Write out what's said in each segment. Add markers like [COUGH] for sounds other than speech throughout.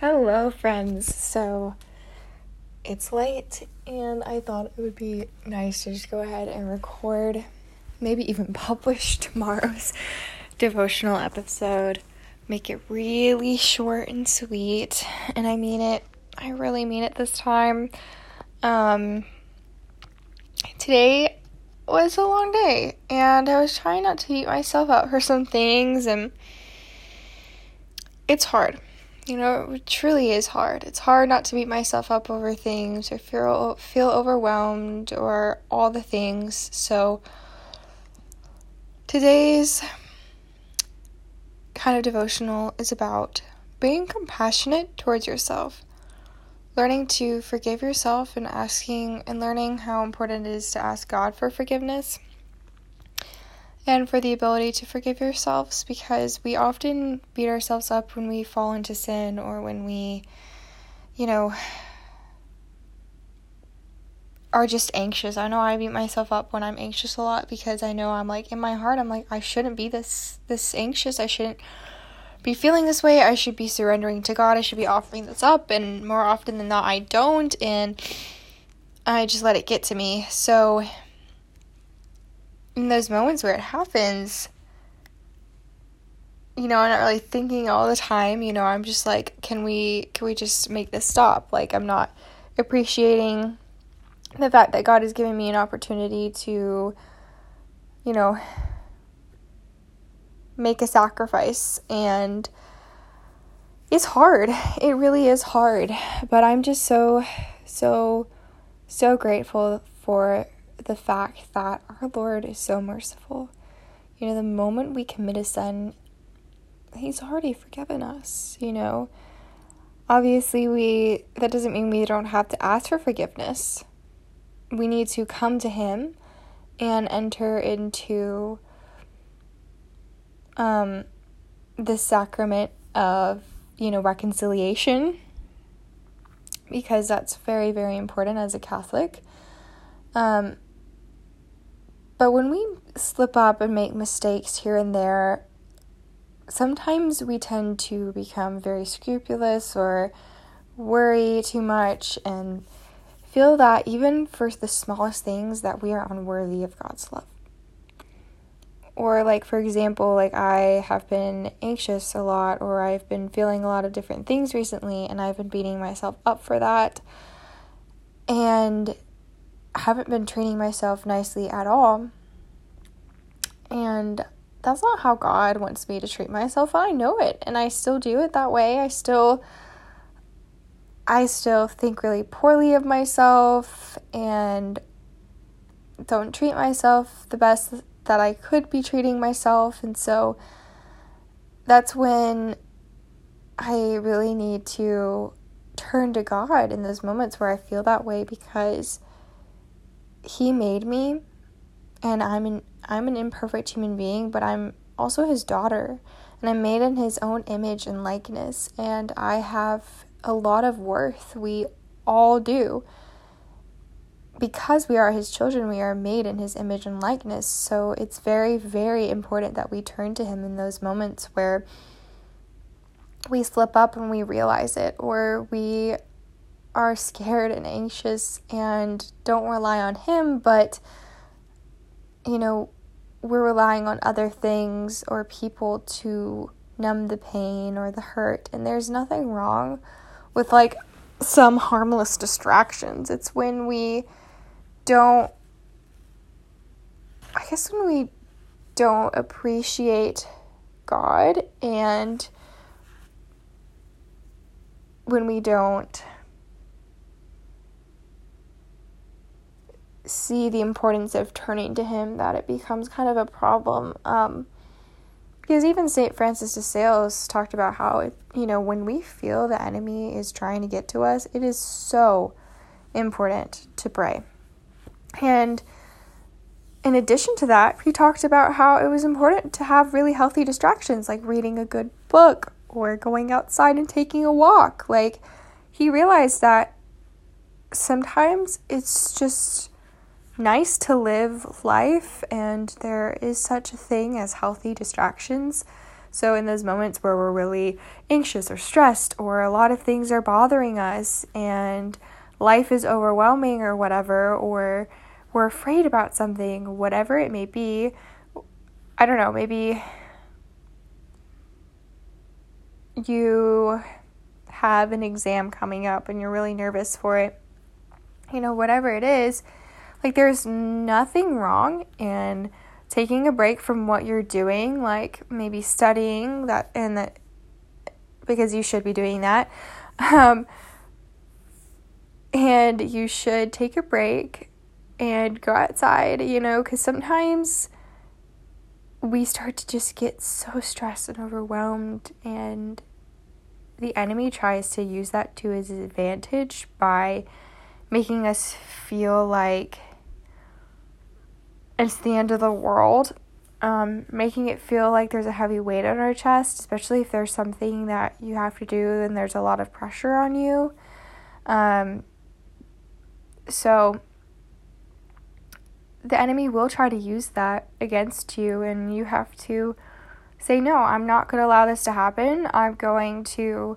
Hello, friends. So it's late, and I thought it would be nice to just go ahead and record, maybe even [LAUGHS] publish tomorrow's devotional episode. Make it really short and sweet, and I mean it. I really mean it this time. Um, today was a long day, and I was trying not to beat myself up for some things, and it's hard you know, it truly is hard. It's hard not to beat myself up over things or feel feel overwhelmed or all the things. So today's kind of devotional is about being compassionate towards yourself. Learning to forgive yourself and asking and learning how important it is to ask God for forgiveness and for the ability to forgive yourselves because we often beat ourselves up when we fall into sin or when we, you know, are just anxious. I know I beat myself up when I'm anxious a lot because I know I'm like in my heart I'm like I shouldn't be this this anxious. I shouldn't be feeling this way. I should be surrendering to God. I should be offering this up and more often than not I don't and I just let it get to me. So in those moments where it happens, you know, I'm not really thinking all the time, you know, I'm just like, can we can we just make this stop? Like I'm not appreciating the fact that God has given me an opportunity to, you know, make a sacrifice and it's hard. It really is hard, but I'm just so so so grateful for the fact that our Lord is so merciful. You know, the moment we commit a sin, He's already forgiven us, you know. Obviously, we that doesn't mean we don't have to ask for forgiveness. We need to come to Him and enter into um, the sacrament of, you know, reconciliation because that's very, very important as a Catholic. Um, but when we slip up and make mistakes here and there, sometimes we tend to become very scrupulous or worry too much and feel that even for the smallest things that we are unworthy of God's love. Or like for example, like I have been anxious a lot or I've been feeling a lot of different things recently and I've been beating myself up for that. And haven't been treating myself nicely at all. And that's not how God wants me to treat myself. I know it, and I still do it that way. I still I still think really poorly of myself and don't treat myself the best that I could be treating myself. And so that's when I really need to turn to God in those moments where I feel that way because he made me and I'm an I'm an imperfect human being, but I'm also his daughter and I'm made in his own image and likeness and I have a lot of worth. We all do. Because we are his children, we are made in his image and likeness. So it's very, very important that we turn to him in those moments where we slip up and we realize it, or we are scared and anxious and don't rely on Him, but, you know, we're relying on other things or people to numb the pain or the hurt. And there's nothing wrong with like some harmless distractions. It's when we don't, I guess, when we don't appreciate God and when we don't see the importance of turning to him that it becomes kind of a problem. Um, because even St. Francis de Sales talked about how, it, you know, when we feel the enemy is trying to get to us, it is so important to pray. And in addition to that, he talked about how it was important to have really healthy distractions like reading a good book or going outside and taking a walk. Like, he realized that sometimes it's just nice to live life, and there is such a thing as healthy distractions. So, in those moments where we're really anxious or stressed, or a lot of things are bothering us, and life is overwhelming, or whatever, or we're afraid about something, whatever it may be, I don't know, maybe you have an exam coming up and you're really nervous for it. You know, whatever it is, like there's nothing wrong in taking a break from what you're doing, like maybe studying that and that because you should be doing that. [LAUGHS] Um, and you should take a break and go outside, you know, because sometimes we start to just get so stressed and overwhelmed, and the enemy tries to use that to his advantage by making us feel like it's the end of the world, um, making it feel like there's a heavy weight on our chest, especially if there's something that you have to do and there's a lot of pressure on you. Um, so, the enemy will try to use that against you, and you have to say, No, I'm not going to allow this to happen. I'm going to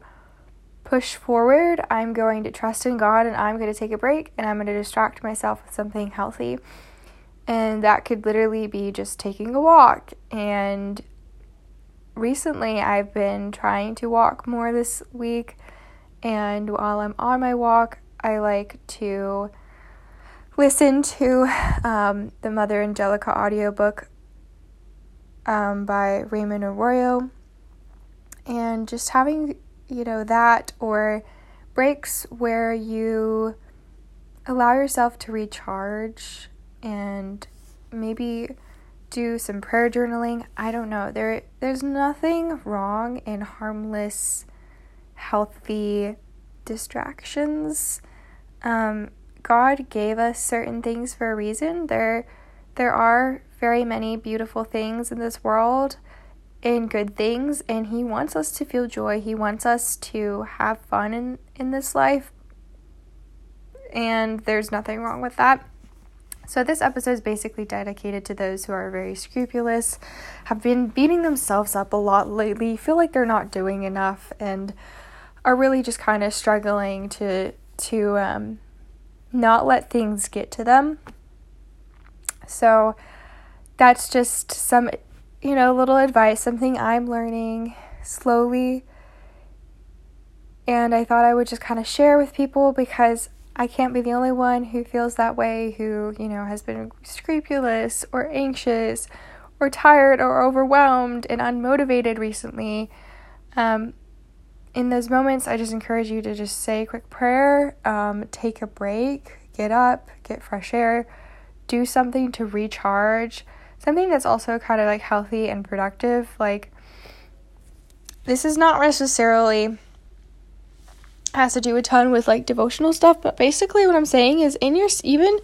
push forward. I'm going to trust in God, and I'm going to take a break, and I'm going to distract myself with something healthy. And that could literally be just taking a walk. And recently, I've been trying to walk more this week. And while I'm on my walk, I like to listen to um, the Mother Angelica audiobook um, by Raymond Arroyo. And just having, you know, that or breaks where you allow yourself to recharge and maybe do some prayer journaling. I don't know. There there's nothing wrong in harmless healthy distractions. Um, God gave us certain things for a reason. There there are very many beautiful things in this world and good things and he wants us to feel joy. He wants us to have fun in in this life. And there's nothing wrong with that. So, this episode is basically dedicated to those who are very scrupulous, have been beating themselves up a lot lately, feel like they're not doing enough, and are really just kind of struggling to to um, not let things get to them. So that's just some, you know, little advice, something I'm learning slowly. And I thought I would just kind of share with people because I can't be the only one who feels that way, who, you know, has been scrupulous or anxious or tired or overwhelmed and unmotivated recently. Um, in those moments, I just encourage you to just say a quick prayer, um, take a break, get up, get fresh air, do something to recharge, something that's also kind of like healthy and productive. Like, this is not necessarily has to do a ton with like devotional stuff, but basically, what I'm saying is, in your even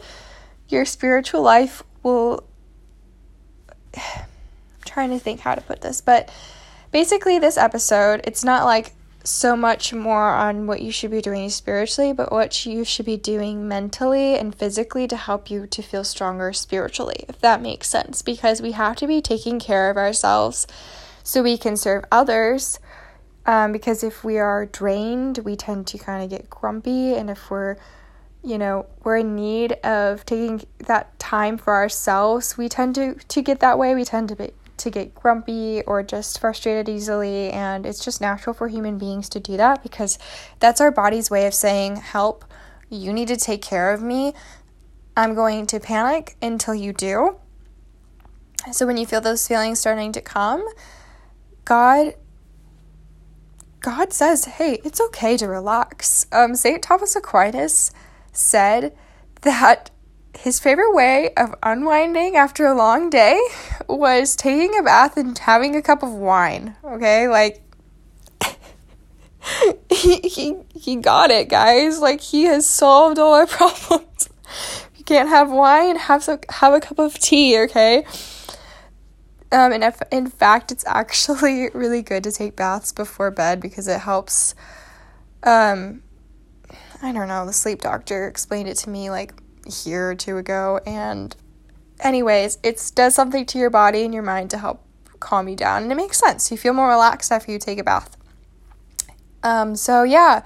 your spiritual life will. [SIGHS] I'm trying to think how to put this, but basically, this episode, it's not like so much more on what you should be doing spiritually, but what you should be doing mentally and physically to help you to feel stronger spiritually, if that makes sense. Because we have to be taking care of ourselves so we can serve others. Um, because if we are drained, we tend to kind of get grumpy, and if we're you know we're in need of taking that time for ourselves we tend to to get that way we tend to be to get grumpy or just frustrated easily. And it's just natural for human beings to do that because that's our body's way of saying, Help, you need to take care of me. I'm going to panic until you do. So when you feel those feelings starting to come, God God says, "Hey, it's okay to relax." Um, Saint Thomas Aquinas said that his favorite way of unwinding after a long day [LAUGHS] was taking a bath and having a cup of wine. Okay, like [LAUGHS] he he he got it, guys. Like he has solved all our [LAUGHS] problems. you can't have wine, have some, have a cup of tea. Okay. Um, and if, in fact, it's actually [LAUGHS] really good to take baths before bed because it helps. Um, I don't know. The sleep doctor explained it to me like a year or two ago. And, anyways, it does something to your body and your mind to help calm you down. And it makes sense. You feel more relaxed after you take a bath. Um, so yeah,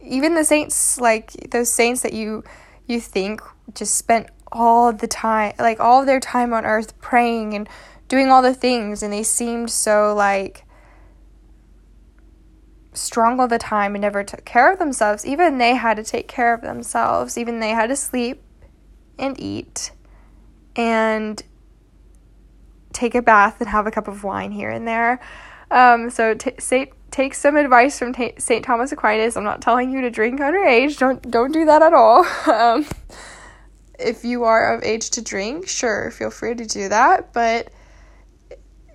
even the saints, like those saints that you you think just spent all the time, like all their time on earth praying and doing all the things, and they seemed so like strong all the time and never took care of themselves. Even they had to take care of themselves. Even they had to sleep and eat and take a bath and have a cup of wine here and there. Um, so t- say, take some advice from t- St. Thomas Aquinas. I'm not telling you to drink underage. Don't don't do that at all. [LAUGHS] Um, if you are of age to drink, sure, feel free to do that, but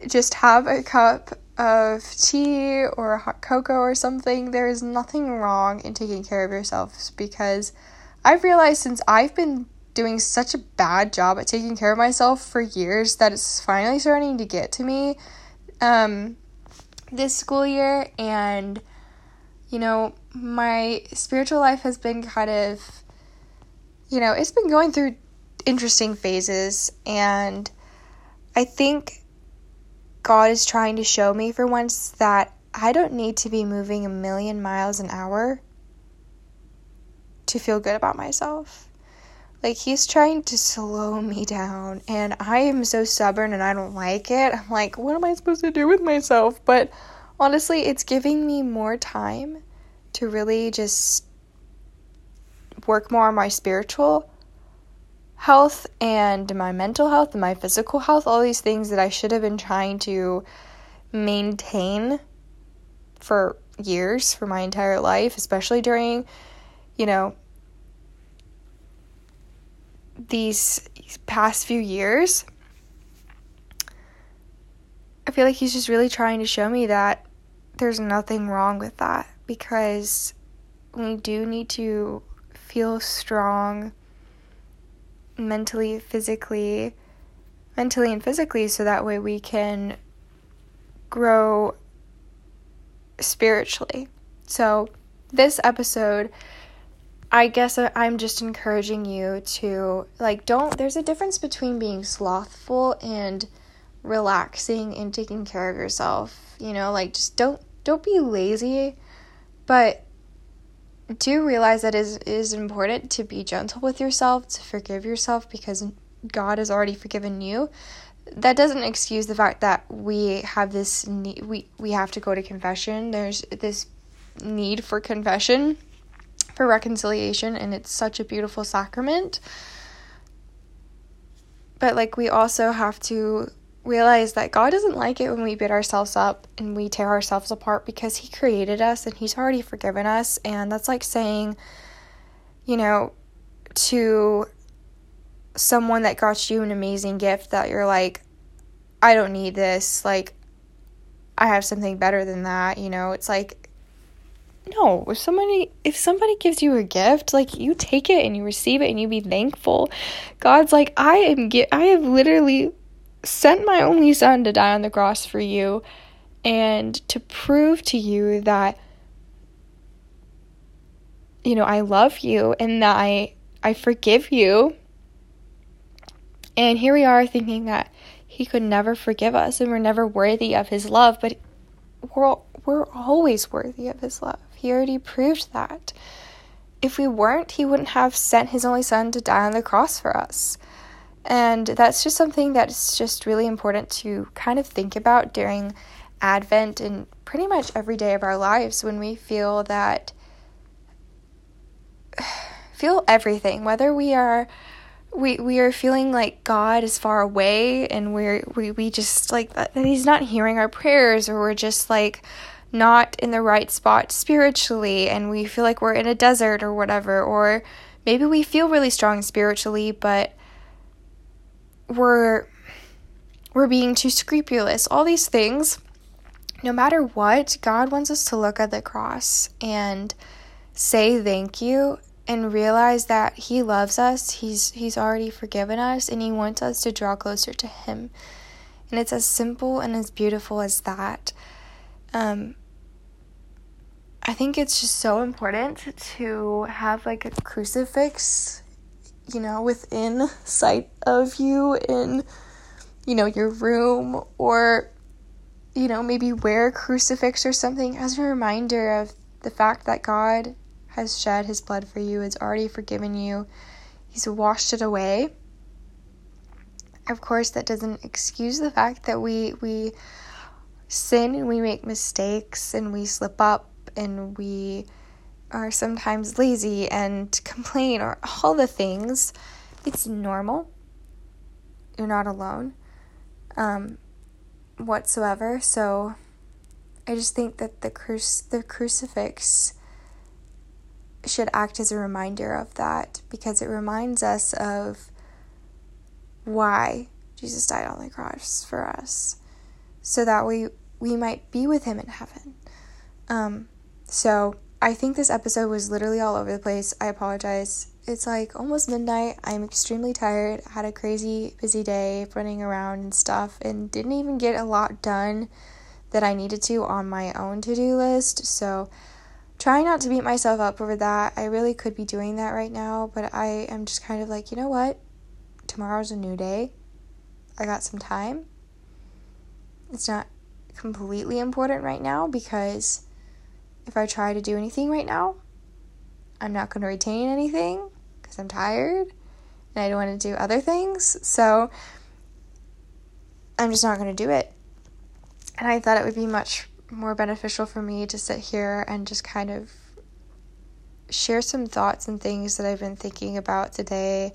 just have a cup of tea or a hot cocoa or something. There is nothing wrong in taking care of yourselves because I've realized since I've been doing such a bad job at taking care of myself for years that it's finally starting to get to me um, this school year. And, you know, my spiritual life has been kind of, you know, it's been going through interesting phases. And I think God is trying to show me for once that I don't need to be moving a million miles an hour to feel good about myself. Like he's trying to slow me down and I am so stubborn and I don't like it. I'm like, what am I supposed to do with myself? But honestly, it's giving me more time to really just work more on my spiritual health and my mental health and my physical health, all these things that I should have been trying to maintain for years, for my entire life, especially during, you know, these past few years, I feel like he's just really trying to show me that there's nothing wrong with that because we do need to feel strong mentally, physically, mentally and physically so that way we can grow spiritually. So, this episode I guess I'm just encouraging you to like don't there's a difference between being slothful and relaxing and taking care of yourself. You know, like just don't don't be lazy, but do realize that it is is important to be gentle with yourself, to forgive yourself because God has already forgiven you. That doesn't excuse the fact that we have this need, we we have to go to confession. There's this need for confession for reconciliation, and it's such a beautiful sacrament. But, like, we also have to realize that God doesn't like it when we beat ourselves up and we tear ourselves apart because He created us and He's already forgiven us. And that's like saying, you know, to someone that got you an amazing gift that you're like, I don't need this. Like, I have something better than that. You know, it's like no if somebody if somebody gives you a gift like you take it and you receive it and you be thankful god's like i am get i have literally sent my only son to die on the cross for you and to prove to you that you know i love you and that i i forgive you and here we are thinking that he could never forgive us and we're never worthy of his love but we're we're always worthy of his love he already proved that. If we weren't, he wouldn't have sent his only son to die on the cross for us. And that's just something that's just really important to kind of think about during Advent and pretty much every day of our lives when we feel that [SIGHS] feel everything, whether we are we we are feeling like God is far away and we're we, we just like that he's not hearing our prayers or we're just like not in the right spot spiritually and we feel like we're in a desert or whatever, or maybe we feel really strong spiritually, but we're we're being too scrupulous. All these things, no matter what, God wants us to look at the cross and say thank you and realize that he loves us. He's he's already forgiven us and he wants us to draw closer to him. And it's as simple and as beautiful as that. Um, I think it's just so important to have like a crucifix, you know, within sight of you in, you know, your room or you know, maybe wear a crucifix or something as a reminder of the fact that God has shed his blood for you, has already forgiven you, he's washed it away. Of course, that doesn't excuse the fact that we we sin and we make mistakes and we slip up and we are sometimes lazy and complain or all the things. It's normal. You're not alone um, whatsoever. So I just think that the cru- the crucifix should act as a reminder of that because it reminds us of why Jesus died on the cross for us so that we we might be with him in heaven. Um, so I think this episode was literally all over the place. I apologize. It's like almost midnight. I'm extremely tired. Had a crazy busy day running around and stuff and didn't even get a lot done that I needed to on my own to-do list. So trying not to beat myself up over that. I really could be doing that right now, but I am just kind of like, you know what? Tomorrow's a new day. I got some time. It's not completely important right now because if I try to do anything right now, I'm not going to retain anything because I'm tired and I don't want to do other things. So I'm just not going to do it. And I thought it would be much more beneficial for me to sit here and just kind of share some thoughts and things that I've been thinking about today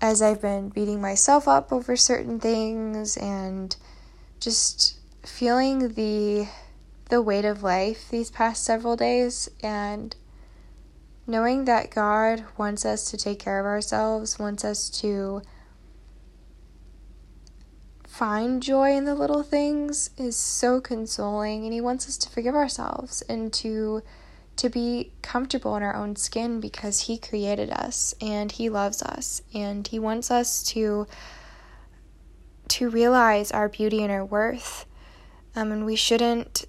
as I've been beating myself up over certain things and just feeling the the weight of life these past several days and knowing that God wants us to take care of ourselves, wants us to find joy in the little things is so consoling and he wants us to forgive ourselves and to to be comfortable in our own skin because he created us and he loves us and he wants us to to realize our beauty and our worth. Um, and we shouldn't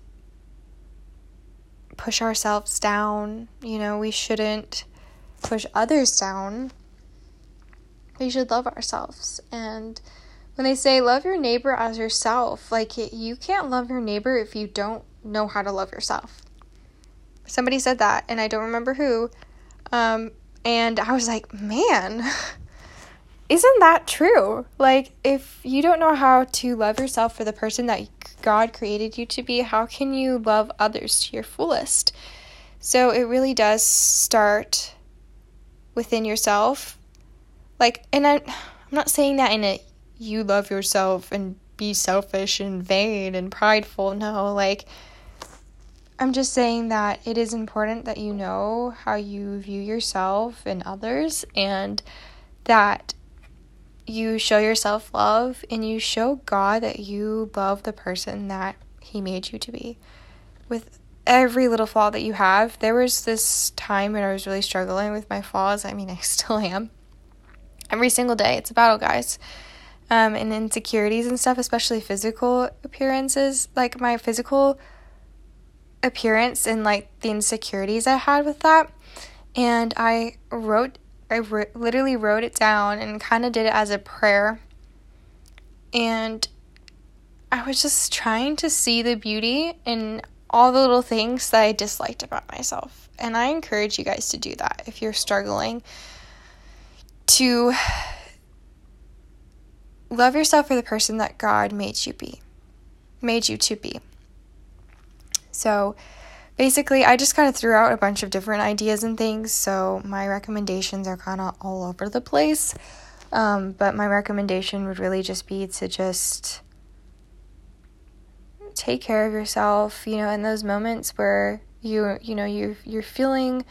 push ourselves down. You know, we shouldn't push others down. We should love ourselves. And when they say love your neighbor as yourself, like you can't love your neighbor if you don't know how to love yourself. Somebody said that, and I don't remember who. Um, and I was like, man, [LAUGHS] isn't that true? Like, if you don't know how to love yourself for the person that God created you to be, how can you love others to your fullest? So it really does start within yourself. Like, and I, I'm not saying that in a you love yourself and be selfish and vain and prideful. No, like, I'm just saying that it is important that you know how you view yourself and others and that you show yourself love and you show God that you love the person that He made you to be. With every little flaw that you have, there was this time when I was really struggling with my flaws. I mean, [LAUGHS] I still am. Every single day, it's a battle, guys. Um, and insecurities and stuff, especially physical appearances, like my physical appearance and like the insecurities I had with that. And I wrote I re- literally wrote it down and kind of did it as a prayer. And I was just trying to see the beauty in all the little things that I disliked about myself. And I encourage you guys to do that if you're struggling to love yourself for the person that God made you be, made you to be. So, basically, I just kind of threw out a bunch of different ideas and things, so my recommendations are kind of all over the place. Um, but my recommendation would really just be to just take care of yourself, you know, in those moments where you you know you you're feeling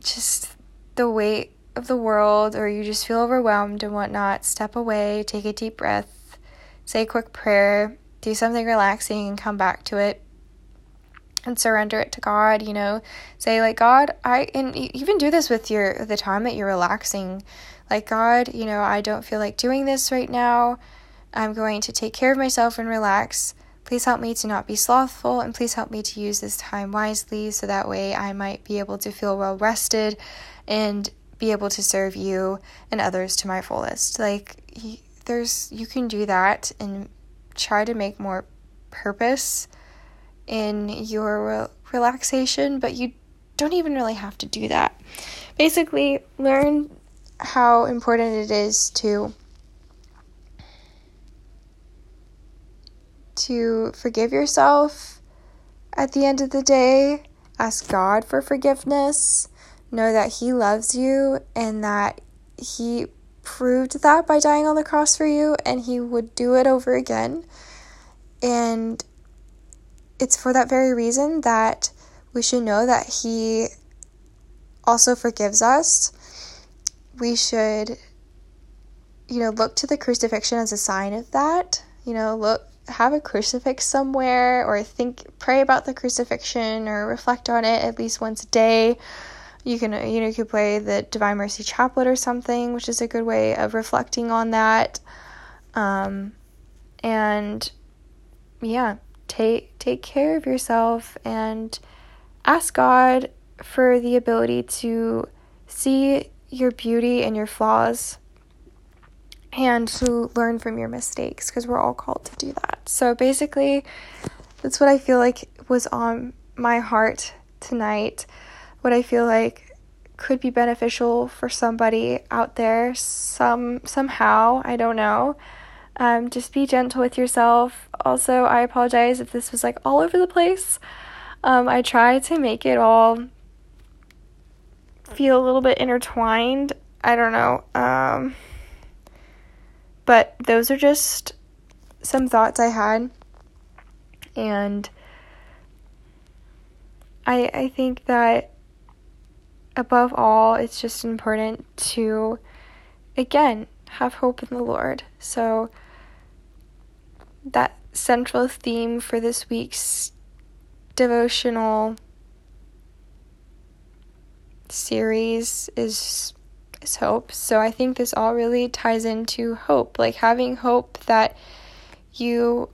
just the weight of the world or you just feel overwhelmed and whatnot, step away, take a deep breath, say a quick prayer, do something relaxing and come back to it and surrender it to God, you know, say like God, I and even do this with your the time that you're relaxing. Like God, you know, I don't feel like doing this right now. I'm going to take care of myself and relax. Please help me to not be slothful and please help me to use this time wisely so that way I might be able to feel well rested and be able to serve you and others to my fullest. Like there's you can do that and try to make more purpose in your re- relaxation, but you don't even really have to do that. Basically, learn how important it is to to forgive yourself at the end of the day. Ask God for forgiveness. Know that He loves you and that He proved that by dying on the cross for you and He would do it over again. And it's for that very reason that we should know that He also forgives us. We should, you know, look to the crucifixion as a sign of that. You know, look, have a crucifix somewhere or think, pray about the crucifixion or reflect on it at least once a day. You can, you know, you could play the Divine Mercy Chaplet or something, which is a good way of reflecting on that. Um, and yeah, take take care of yourself and ask God for the ability to see your beauty and your flaws and to learn from your mistakes because we're all called to do that. So basically, that's what I feel like was on my heart tonight. What I feel like could be beneficial for somebody out there some somehow, I don't know. Um, just be gentle with yourself. Also, I apologize if this was like all over the place. Um, I try to make it all feel a little bit intertwined. I don't know. Um, but those are just some thoughts I had. And I I think that above all, it's just important to again have hope in the Lord. So that central theme for this week's devotional series is is hope. So I think this all really ties into hope, like having hope that you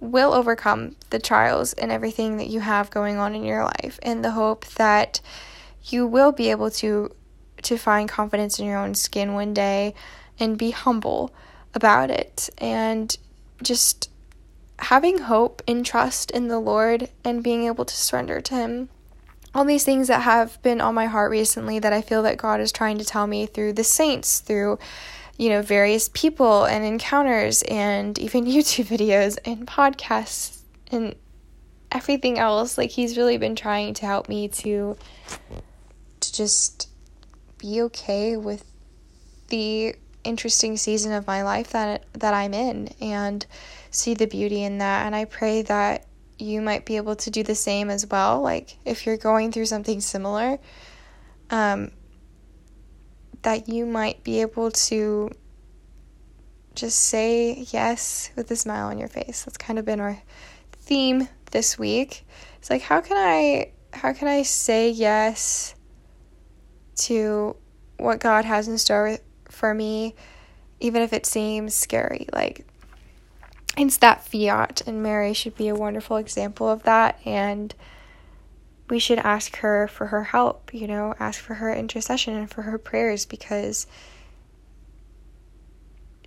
will overcome the trials and everything that you have going on in your life and the hope that you will be able to to find confidence in your own skin one day and be humble about it and just having hope and trust in the Lord and being able to surrender to Him. All these things that have been on my heart recently that I feel that God is trying to tell me through the saints, through, you know, various people and encounters and [LAUGHS] even YouTube videos and podcasts and everything else. Like, He's really been trying to help me to, to just be okay with the interesting season of my life that that I'm in and see the beauty in that and I pray that you might be able to do the same as well like if you're going through something similar um that you might be able to just say yes with a smile on your face. That's kind of been our theme this week. It's like how can I how can I say yes to what God has in store for me, even if it seems scary. Like, it's that fiat, and Mary should be a wonderful example of that. And we should ask her for her help, you know, ask for her intercession and for her prayers because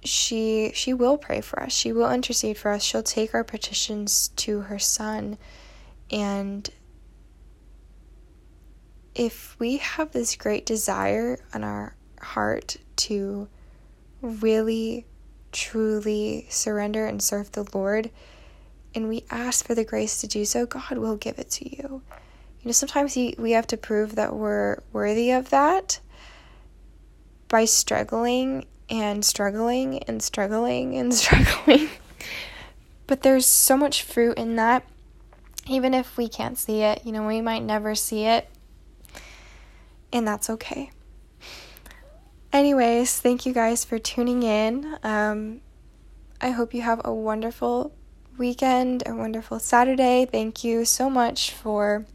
she she will pray for us. She will intercede for us. She'll take our petitions to her son and if we have this great desire in our heart to really, truly surrender and serve the Lord, and we ask for the grace to do so, God will give it to you. You know, sometimes we have to prove that we're worthy of that by struggling and struggling and struggling and [LAUGHS] struggling. but there's so much fruit in that, even if we can't see it. You know, we might never see it, and that's okay. Anyways, thank you guys for tuning in. Um, I hope you have a wonderful weekend, a wonderful Saturday. Thank you so much for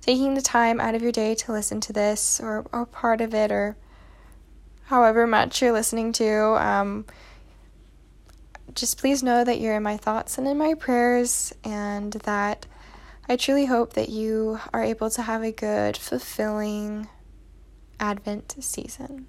taking the time out of your day to listen to this or, or part of it or however much you're listening to. Um, just please know that you're in my thoughts and in my prayers, and that I truly hope that you are able to have a good, fulfilling, Advent season.